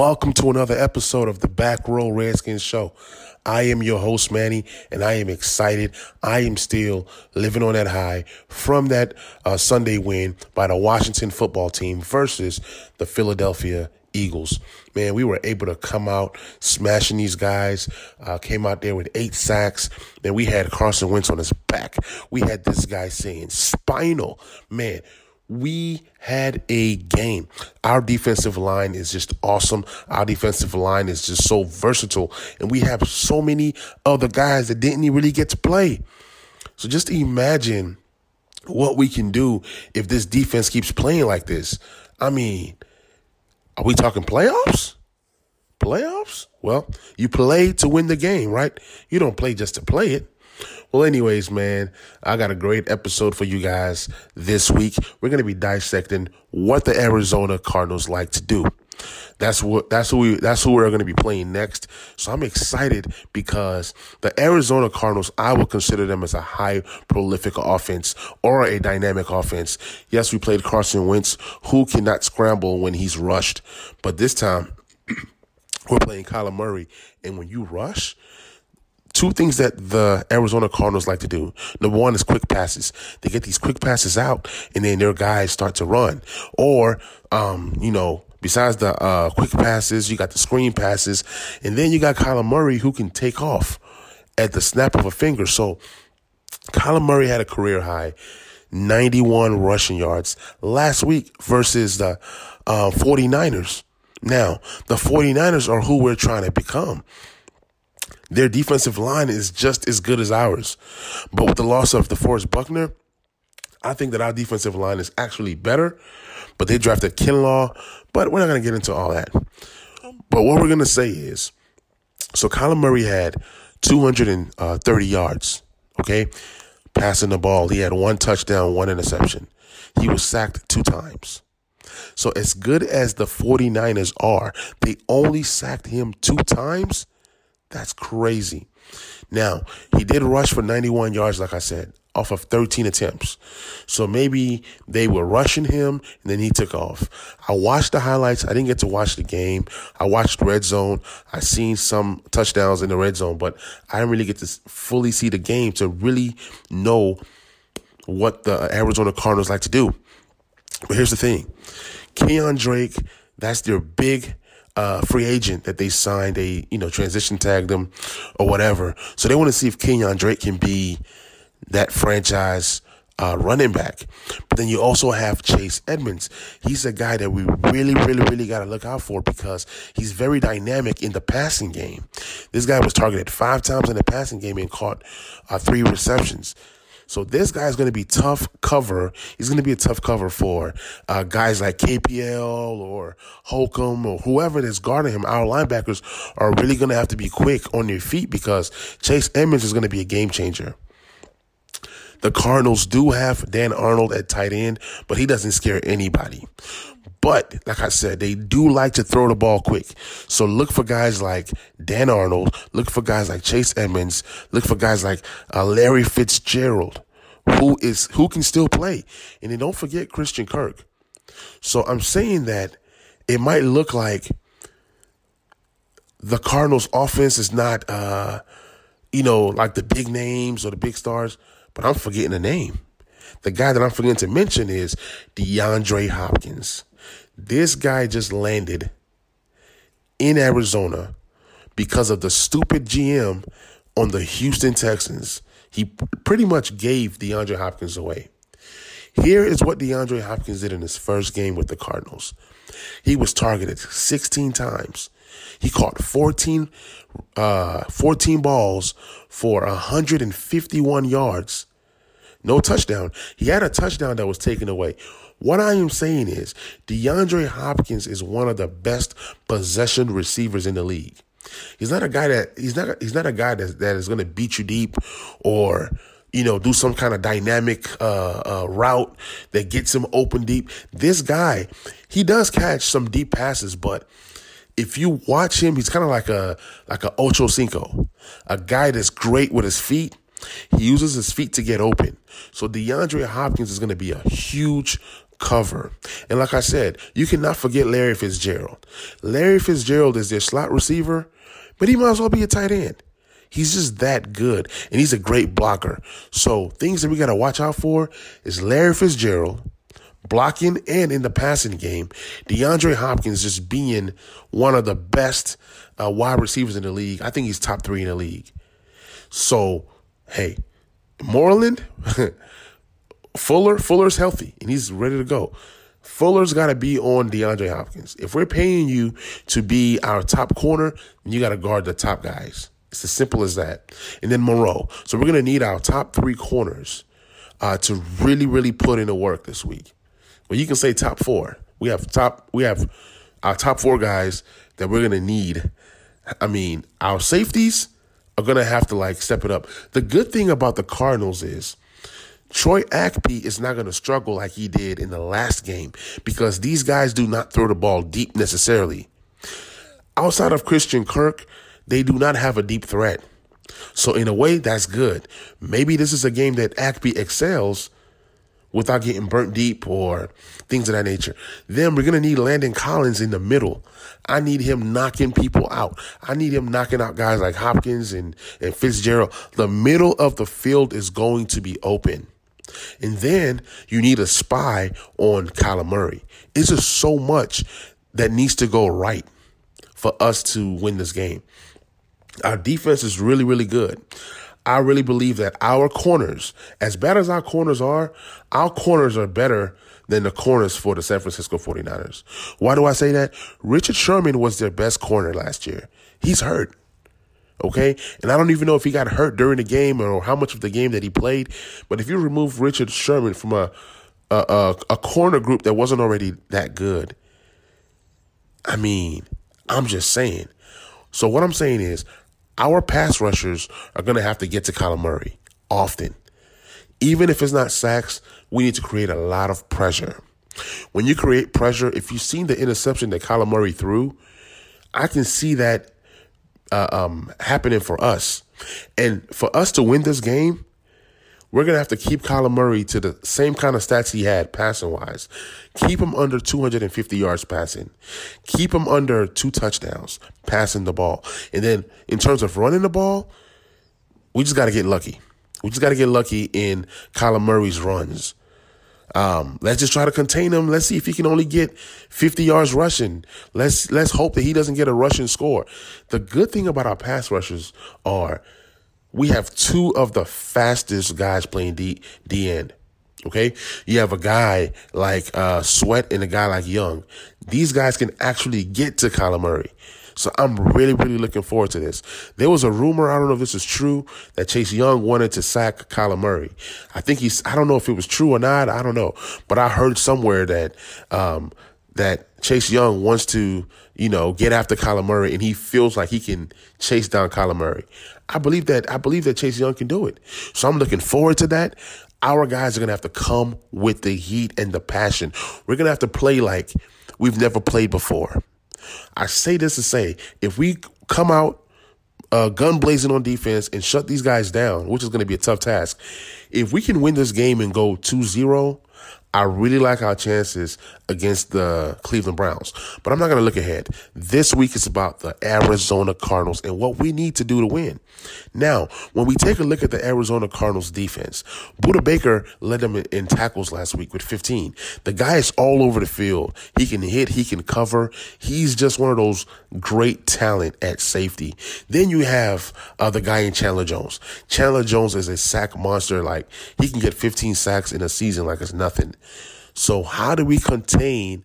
Welcome to another episode of the Back Row Redskins Show. I am your host, Manny, and I am excited. I am still living on that high from that uh, Sunday win by the Washington football team versus the Philadelphia Eagles. Man, we were able to come out smashing these guys. Uh, came out there with eight sacks. Then we had Carson Wentz on his back. We had this guy saying spinal. Man, we had a game. Our defensive line is just awesome. Our defensive line is just so versatile. And we have so many other guys that didn't really get to play. So just imagine what we can do if this defense keeps playing like this. I mean, are we talking playoffs? Playoffs? Well, you play to win the game, right? You don't play just to play it. Well, anyways, man, I got a great episode for you guys this week. We're going to be dissecting what the Arizona Cardinals like to do. That's what that's who we that's who we're going to be playing next. So I'm excited because the Arizona Cardinals, I would consider them as a high prolific offense or a dynamic offense. Yes, we played Carson Wentz, who cannot scramble when he's rushed, but this time we're playing Kyler Murray, and when you rush, two things that the Arizona Cardinals like to do. Number one is quick passes. They get these quick passes out and then their guys start to run. Or, um, you know, besides the uh, quick passes, you got the screen passes. And then you got Kyler Murray who can take off at the snap of a finger. So Kyler Murray had a career high 91 rushing yards last week versus the uh, 49ers. Now, the 49ers are who we're trying to become. Their defensive line is just as good as ours. But with the loss of DeForest Buckner, I think that our defensive line is actually better. But they drafted Kinlaw, but we're not going to get into all that. But what we're going to say is so Kyler Murray had 230 yards, okay, passing the ball. He had one touchdown, one interception. He was sacked two times. So, as good as the 49ers are, they only sacked him two times. That's crazy. Now, he did rush for 91 yards, like I said, off of 13 attempts. So maybe they were rushing him and then he took off. I watched the highlights. I didn't get to watch the game. I watched red zone. I seen some touchdowns in the red zone, but I didn't really get to fully see the game to really know what the Arizona Cardinals like to do. But here's the thing. Kenyan Drake, that's their big uh, free agent that they signed, a you know transition tagged them or whatever. So they want to see if Kenyan Drake can be that franchise uh, running back. But then you also have Chase Edmonds. He's a guy that we really, really, really got to look out for because he's very dynamic in the passing game. This guy was targeted five times in the passing game and caught uh, three receptions. So this guy is going to be tough cover. He's going to be a tough cover for uh, guys like KPL or Holcomb or whoever that's guarding him. Our linebackers are really going to have to be quick on their feet because Chase Edmonds is going to be a game changer. The Cardinals do have Dan Arnold at tight end, but he doesn't scare anybody. But like I said, they do like to throw the ball quick. So look for guys like Dan Arnold. Look for guys like Chase Edmonds. Look for guys like uh, Larry Fitzgerald, who is who can still play. And then don't forget Christian Kirk. So I'm saying that it might look like the Cardinals' offense is not, uh, you know, like the big names or the big stars, but I'm forgetting the name. The guy that I'm forgetting to mention is DeAndre Hopkins. This guy just landed in Arizona because of the stupid GM on the Houston Texans. He pretty much gave DeAndre Hopkins away. Here is what DeAndre Hopkins did in his first game with the Cardinals. He was targeted 16 times. He caught 14, uh, 14 balls for 151 yards. No touchdown. He had a touchdown that was taken away. What I am saying is DeAndre Hopkins is one of the best possession receivers in the league. He's not a guy that he's not he's not a guy that that is going to beat you deep or you know do some kind of dynamic uh, uh, route that gets him open deep. This guy, he does catch some deep passes, but if you watch him, he's kind of like a like a Ocho Cinco, a guy that's great with his feet. He uses his feet to get open. So DeAndre Hopkins is going to be a huge cover. And like I said, you cannot forget Larry Fitzgerald. Larry Fitzgerald is their slot receiver, but he might as well be a tight end. He's just that good, and he's a great blocker. So things that we got to watch out for is Larry Fitzgerald blocking and in the passing game. DeAndre Hopkins just being one of the best uh, wide receivers in the league. I think he's top three in the league. So hey, Moreland, Fuller, Fuller's healthy and he's ready to go. Fuller's got to be on DeAndre Hopkins. If we're paying you to be our top corner, you got to guard the top guys. It's as simple as that. And then Moreau. So we're going to need our top three corners uh, to really, really put in the work this week. Well, you can say top four. We have top. We have our top four guys that we're going to need. I mean, our safeties are going to have to like step it up. The good thing about the Cardinals is Troy Apke is not going to struggle like he did in the last game because these guys do not throw the ball deep necessarily. Outside of Christian Kirk, they do not have a deep threat. So in a way, that's good. Maybe this is a game that Apke excels without getting burnt deep or things of that nature. Then we're going to need Landon Collins in the middle. I need him knocking people out. I need him knocking out guys like Hopkins and, and Fitzgerald. The middle of the field is going to be open. And then you need a spy on Kyler Murray. It's just so much that needs to go right for us to win this game. Our defense is really, really good. I really believe that our corners, as bad as our corners are, our corners are better than the corners for the San Francisco 49ers. Why do I say that? Richard Sherman was their best corner last year. He's hurt. Okay. And I don't even know if he got hurt during the game or how much of the game that he played. But if you remove Richard Sherman from a, a, a, a corner group that wasn't already that good, I mean, I'm just saying. So what I'm saying is our pass rushers are going to have to get to Kyler Murray often. Even if it's not sacks, we need to create a lot of pressure. When you create pressure, if you've seen the interception that Kyler Murray threw, I can see that uh, um, happening for us. And for us to win this game, we're going to have to keep Kyler Murray to the same kind of stats he had passing wise. Keep him under 250 yards passing. Keep him under two touchdowns passing the ball. And then in terms of running the ball, we just got to get lucky. We just got to get lucky in Kyler Murray's runs. Um, let's just try to contain him. Let's see if he can only get 50 yards rushing. Let's let's hope that he doesn't get a rushing score. The good thing about our pass rushers are we have two of the fastest guys playing D D end. Okay, you have a guy like uh, Sweat and a guy like Young. These guys can actually get to Kyler Murray. So I'm really, really looking forward to this. There was a rumor, I don't know if this is true, that Chase Young wanted to sack Kyler Murray. I think he's, I don't know if it was true or not. I don't know. But I heard somewhere that, um, that Chase Young wants to, you know, get after Kyler Murray and he feels like he can chase down Kyler Murray. I believe that I believe that Chase Young can do it. So I'm looking forward to that. Our guys are gonna have to come with the heat and the passion. We're gonna have to play like we've never played before. I say this to say, if we come out uh, gun blazing on defense and shut these guys down, which is going to be a tough task, if we can win this game and go 2 0, I really like our chances against the Cleveland Browns. But I'm not going to look ahead. This week is about the Arizona Cardinals and what we need to do to win. Now, when we take a look at the Arizona Cardinals defense, Budda Baker led them in, tackles last week with 15. The guy is all over the field. He can hit, he can cover. He's just one of those great talent at safety. Then you have uh, the guy in Chandler Jones. Chandler Jones is a sack monster. Like he can get 15 sacks in a season like it's nothing. So how do we contain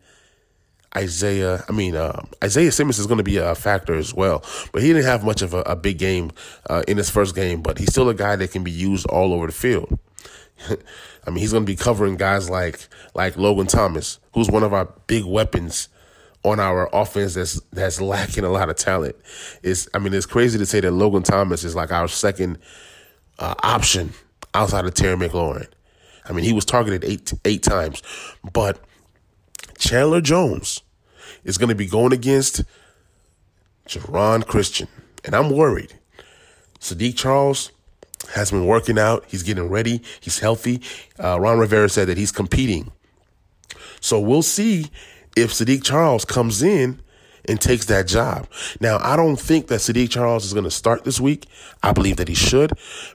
Isaiah? I mean, uh, Isaiah Simmons is going to be a factor as well, but he didn't have much of a, a big game uh, in his first game. But he's still a guy that can be used all over the field. I mean, he's going to be covering guys like like Logan Thomas, who's one of our big weapons on our offense that's that's lacking a lot of talent. Is I mean, it's crazy to say that Logan Thomas is like our second uh, option outside of Terry McLaurin. I mean, he was targeted eight eight times, but Chandler Jones is going to be going against Geron Christian, and I'm worried. Saahdiq Charles has been working out. He's getting ready. He's healthy. Uh, Ron Rivera said that he's competing. So we'll see if Saahdiq Charles comes in and takes that job. Now, I don't think that Saahdiq Charles is going to start this week. I believe that he should.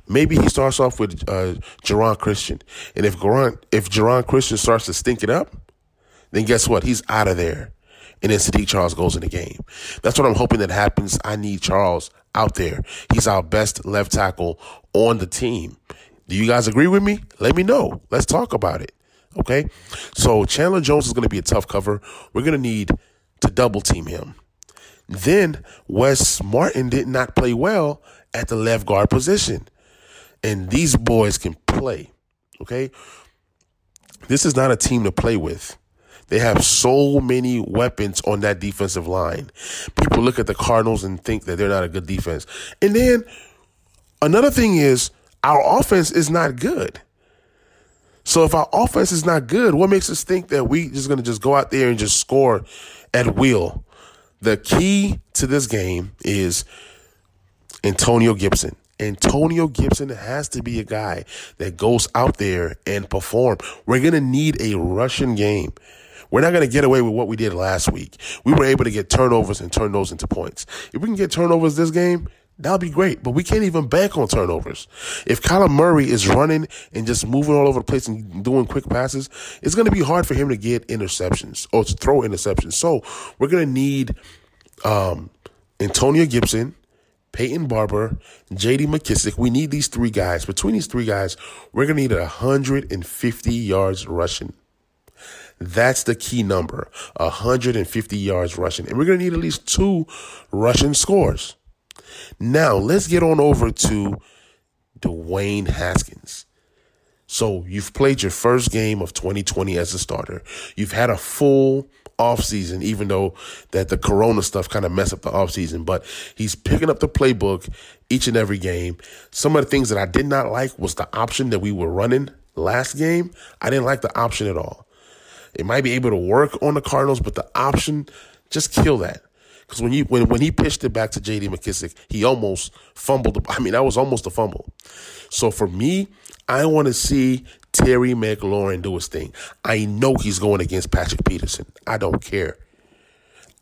Maybe he starts off with uh, Geron Christian. And if Geron, if Geron Christian starts to stink it up, then guess what? He's out of there. And then Saahdiq Charles goes in the game. That's what I'm hoping that happens. I need Charles out there. He's our best left tackle on the team. Do you guys agree with me? Let me know. Let's talk about it. Okay. So Chandler Jones is going to be a tough cover. We're going to need to double team him. Then Wes Martin did not play well at the left guard position. And these boys can play. Okay. This is not a team to play with. They have so many weapons on that defensive line. People look at the Cardinals and think that they're not a good defense. And then another thing is our offense is not good. So if our offense is not good, what makes us think that we just going to just go out there and just score at will? The key to this game is Antonio Gibson. Antonio Gibson has to be a guy that goes out there and perform. We're going to need a rushing game. We're not going to get away with what we did last week. We were able to get turnovers and turn those into points. If we can get turnovers this game, That'll be great, but we can't even bank on turnovers. If Kyler Murray is running and just moving all over the place and doing quick passes, it's going to be hard for him to get interceptions or to throw interceptions. So we're going to need um, Antonio Gibson, Peyton Barber, J.D. McKissick. We need these three guys. Between these three guys, we're going to need 150 yards rushing. That's the key number 150 yards rushing. And we're going to need at least two rushing scores. Now, let's get on over to Dwayne Haskins. So, you've played your first game of 2020 as a starter. You've had a full offseason, even though that the corona stuff kind of messed up the offseason, but he's picking up the playbook each and every game. Some of the things that I did not like was the option that we were running last game. I didn't like the option at all. It might be able to work on the Cardinals, but the option, just kill that. Because when you when when he pitched it back to J.D. McKissick, he almost fumbled. I mean, that was almost a fumble. So for me, I want to see Terry McLaurin do his thing. I know he's going against Patrick Peterson. I don't care.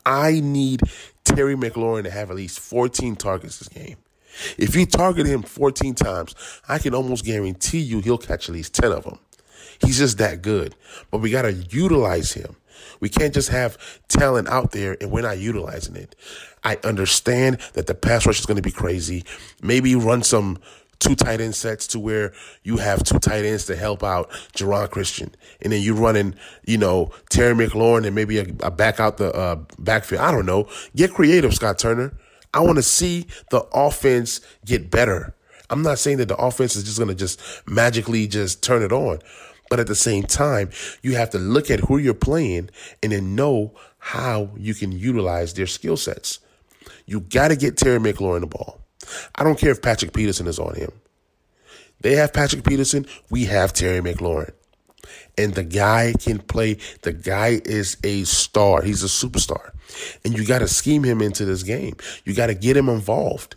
I need Terry McLaurin to have at least 14 targets this game. If you target him 14 times, I can almost guarantee you he'll catch at least 10 of them. He's just that good. But we got to utilize him. We can't just have talent out there and we're not utilizing it. I understand that the pass rush is going to be crazy. Maybe run some two tight end sets to where you have two tight ends to help out Geron Christian. And then you're running, you know, Terry McLaurin and maybe a, a back out the uh, backfield. I don't know. Get creative, Scott Turner. I want to see the offense get better. I'm not saying that the offense is just going to just magically just turn it on. But at the same time, you have to look at who you're playing and then know how you can utilize their skill sets. You got to get Terry McLaurin the ball. I don't care if Patrick Peterson is on him. They have Patrick Peterson. We have Terry McLaurin. And the guy can play. The guy is a star. He's a superstar. And you got to scheme him into this game. You got to get him involved.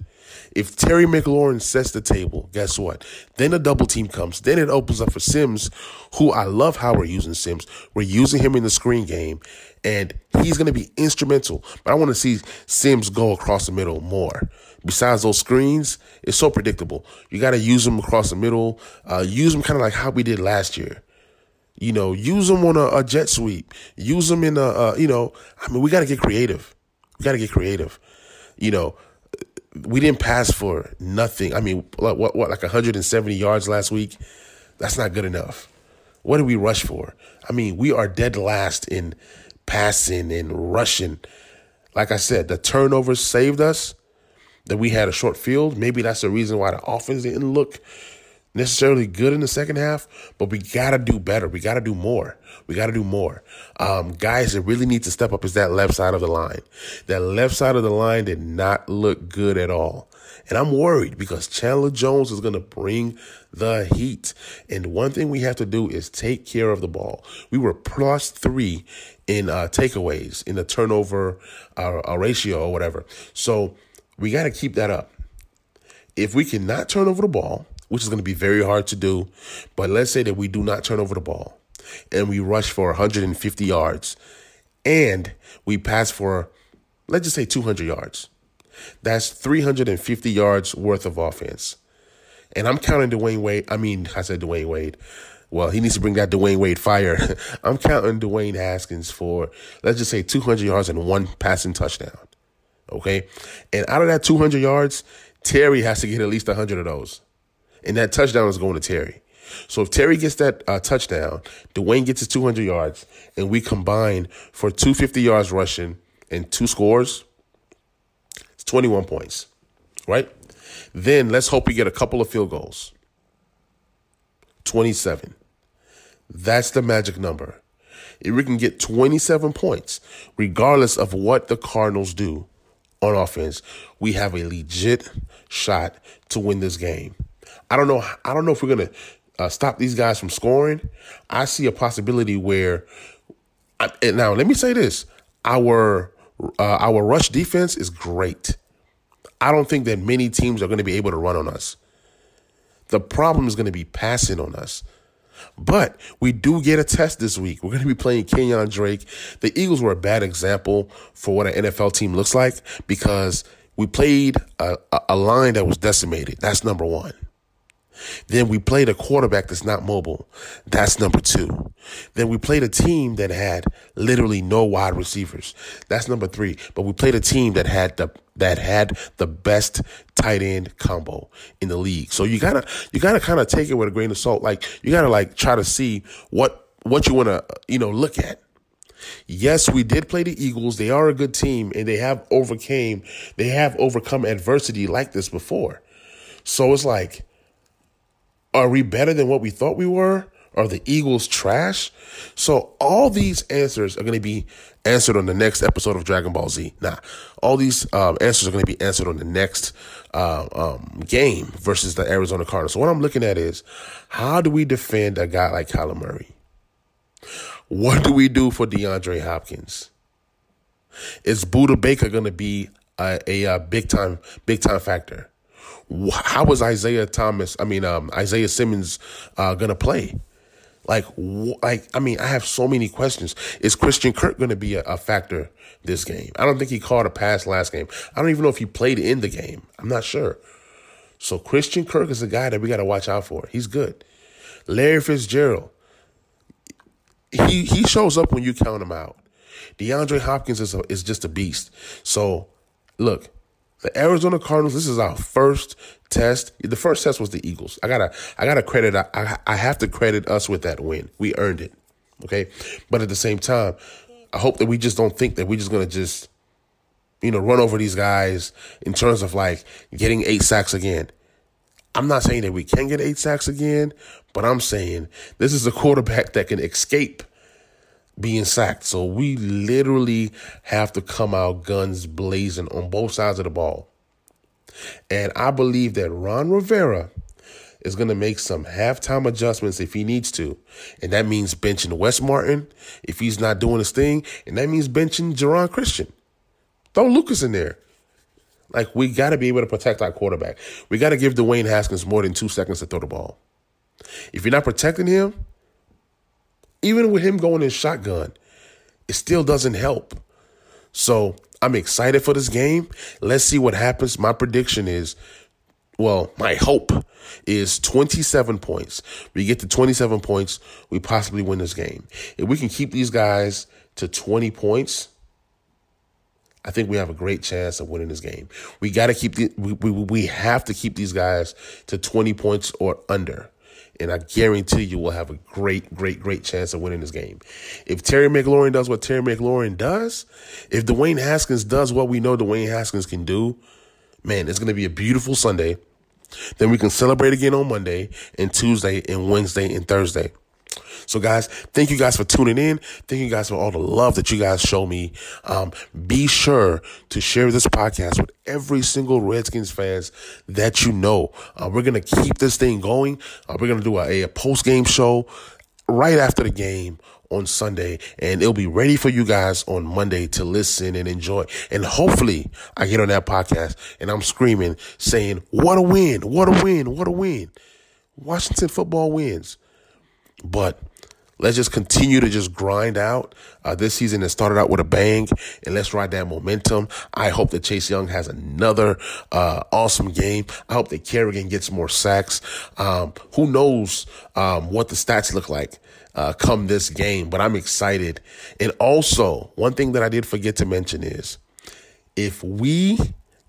If Terry McLaurin sets the table, guess what? Then a double team comes. Then it opens up for Sims, who I love how we're using Sims. We're using him in the screen game, and he's going to be instrumental. But I want to see Sims go across the middle more. Besides those screens, it's so predictable. You got to use them across the middle. Uh, use them kind of like how we did last year. You know, use them on a, a jet sweep. Use them in a, uh, you know, I mean, we got to get creative. We got to get creative. You know, we didn't pass for nothing. I mean, what, what, what, like 170 yards last week? That's not good enough. What did we rush for? I mean, we are dead last in passing and rushing. Like I said, the turnovers saved us. That we had a short field. Maybe that's the reason why the offense didn't look necessarily good in the second half, but we got to do better. We got to do more. We got to do more. Um, guys that really need to step up is that left side of the line. That left side of the line did not look good at all. And I'm worried because Chandler Jones is going to bring the heat. And one thing we have to do is take care of the ball. We were plus three in uh, takeaways in the turnover uh, ratio or whatever. So we got to keep that up. If we cannot turn over the ball, which is going to be very hard to do. But let's say that we do not turn over the ball. and we rush for 150 yards and we pass for, let's just say 200 yards. That's 350 yards worth of offense. And I'm counting Dwyane Wade. I mean, I said Dwayne Wade. Well, he needs to bring that Dwayne Wade fire. I'm counting Dwayne Haskins for, let's just say 200 yards and one passing touchdown. Okay. And out of that 200 yards, Terry has to get at least 100 of those. And that touchdown is going to Terry. So if Terry gets that uh, touchdown, Dwayne gets his 200 yards, and we combine for 250 yards rushing and two scores, it's 21 points, right? Then let's hope we get a couple of field goals. 27. That's the magic number. If we can get 27 points, regardless of what the Cardinals do on offense, we have a legit shot to win this game. I don't know. I don't know if we're gonna uh, stop these guys from scoring. I see a possibility where. now, let me say this: our uh, our rush defense is great. I don't think that many teams are going to be able to run on us. The problem is going to be passing on us. But we do get a test this week. We're going to be playing Kenyan Drake. The Eagles were a bad example for what an NFL team looks like because we played a, a line that was decimated. That's number one. Then we played a quarterback that's not mobile. That's number two. Then we played a team that had literally no wide receivers. That's number three. But we played a team that had the that had the best tight end combo in the league. So you gotta you gotta kind of take it with a grain of salt. Like you gotta like try to see what what you want to you know look at. Yes, we did play the Eagles. They are a good team and they have overcame they have overcome adversity like this before. So it's like are we better than what we thought we were? Are the Eagles trash? So all these answers are going to be answered on the next episode of Dragon Ball Z. Nah, all these um, answers are going to be answered on the next uh, um, game versus the Arizona Cardinals. So what I'm looking at is how do we defend a guy like Kyler Murray? What do we do for DeAndre Hopkins? Is Budda Baker going to be a, a, a big time big time factor? How was Isaiah Thomas, I mean, um, Isaiah Simmons, uh, gonna play? Like, like, I mean, I have so many questions. Is Christian Kirk to be a, a, factor this game? I don't think he caught a pass last game. I don't even know if he played in the game. I'm not sure. So Christian Kirk is a guy that we got to watch out for. He's good. Larry Fitzgerald, he he shows up when you count him out. DeAndre Hopkins is a, is just a beast. So, look, the Arizona Cardinals, this is our first test. The first test was the Eagles. I gotta, I gotta credit, I, I have to credit us with that win. We earned it. Okay. But at the same time, I hope that we just don't think that we're just gonna just, you know, run over these guys in terms of like getting eight sacks again. I'm not saying that we can get eight sacks again, but I'm saying this is a quarterback that can escape being sacked. So we literally have to come out guns blazing on both sides of the ball. And I believe that Ron Rivera is going to make some halftime adjustments if he needs to. And that means benching Wes Martin if he's not doing his thing. And that means benching Geron Christian. Throw Lucas in there. Like, we got to be able to protect our quarterback. We got to give Dwayne Haskins more than two seconds to throw the ball. If you're not protecting him, even with him going in shotgun, it still doesn't help. So I'm excited for this game. Let's see what happens. My prediction is, well, my hope is 27 points. We get to 27 points, we possibly win this game. If we can keep these guys to 20 points, I think we have a great chance of winning this game. We got to keep the, we, we, we have to keep these guys to 20 points or under and I guarantee you will have a great, great, great chance of winning this game. If Terry McLaurin does what Terry McLaurin does, if Dwayne Haskins does what we know Dwayne Haskins can do, man, it's going to be a beautiful Sunday. Then we can celebrate again on Monday and Tuesday and Wednesday and Thursday. So, guys, thank you guys for tuning in. Thank you guys for all the love that you guys show me. Um, be sure to share this podcast with every single Redskins fans that you know. Uh, we're gonna keep this thing going. Uh, we're gonna do a, a post game show right after the game on Sunday, and it'll be ready for you guys on Monday to listen and enjoy. And hopefully, I get on that podcast and I'm screaming, saying, "What a win! What a win! What a win!" Washington football wins. But let's just continue to just grind out. Uh, this season has started out with a bang, and let's ride that momentum. I hope that Chase Young has another uh, awesome game. I hope that Kerrigan gets more sacks. Um, who knows um, what the stats look like uh, come this game, but I'm excited. And also, one thing that I did forget to mention is if we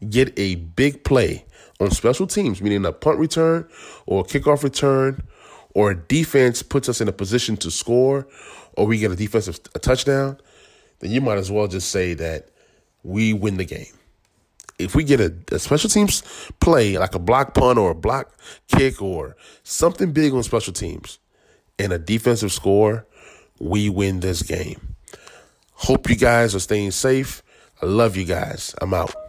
get a big play on special teams, meaning a punt return or a kickoff return, or defense puts us in a position to score, or we get a defensive a touchdown, then you might as well just say that we win the game. If we get a, a special teams play, like a block punt or a block kick or something big on special teams, and a defensive score, we win this game. Hope you guys are staying safe. I love you guys. I'm out.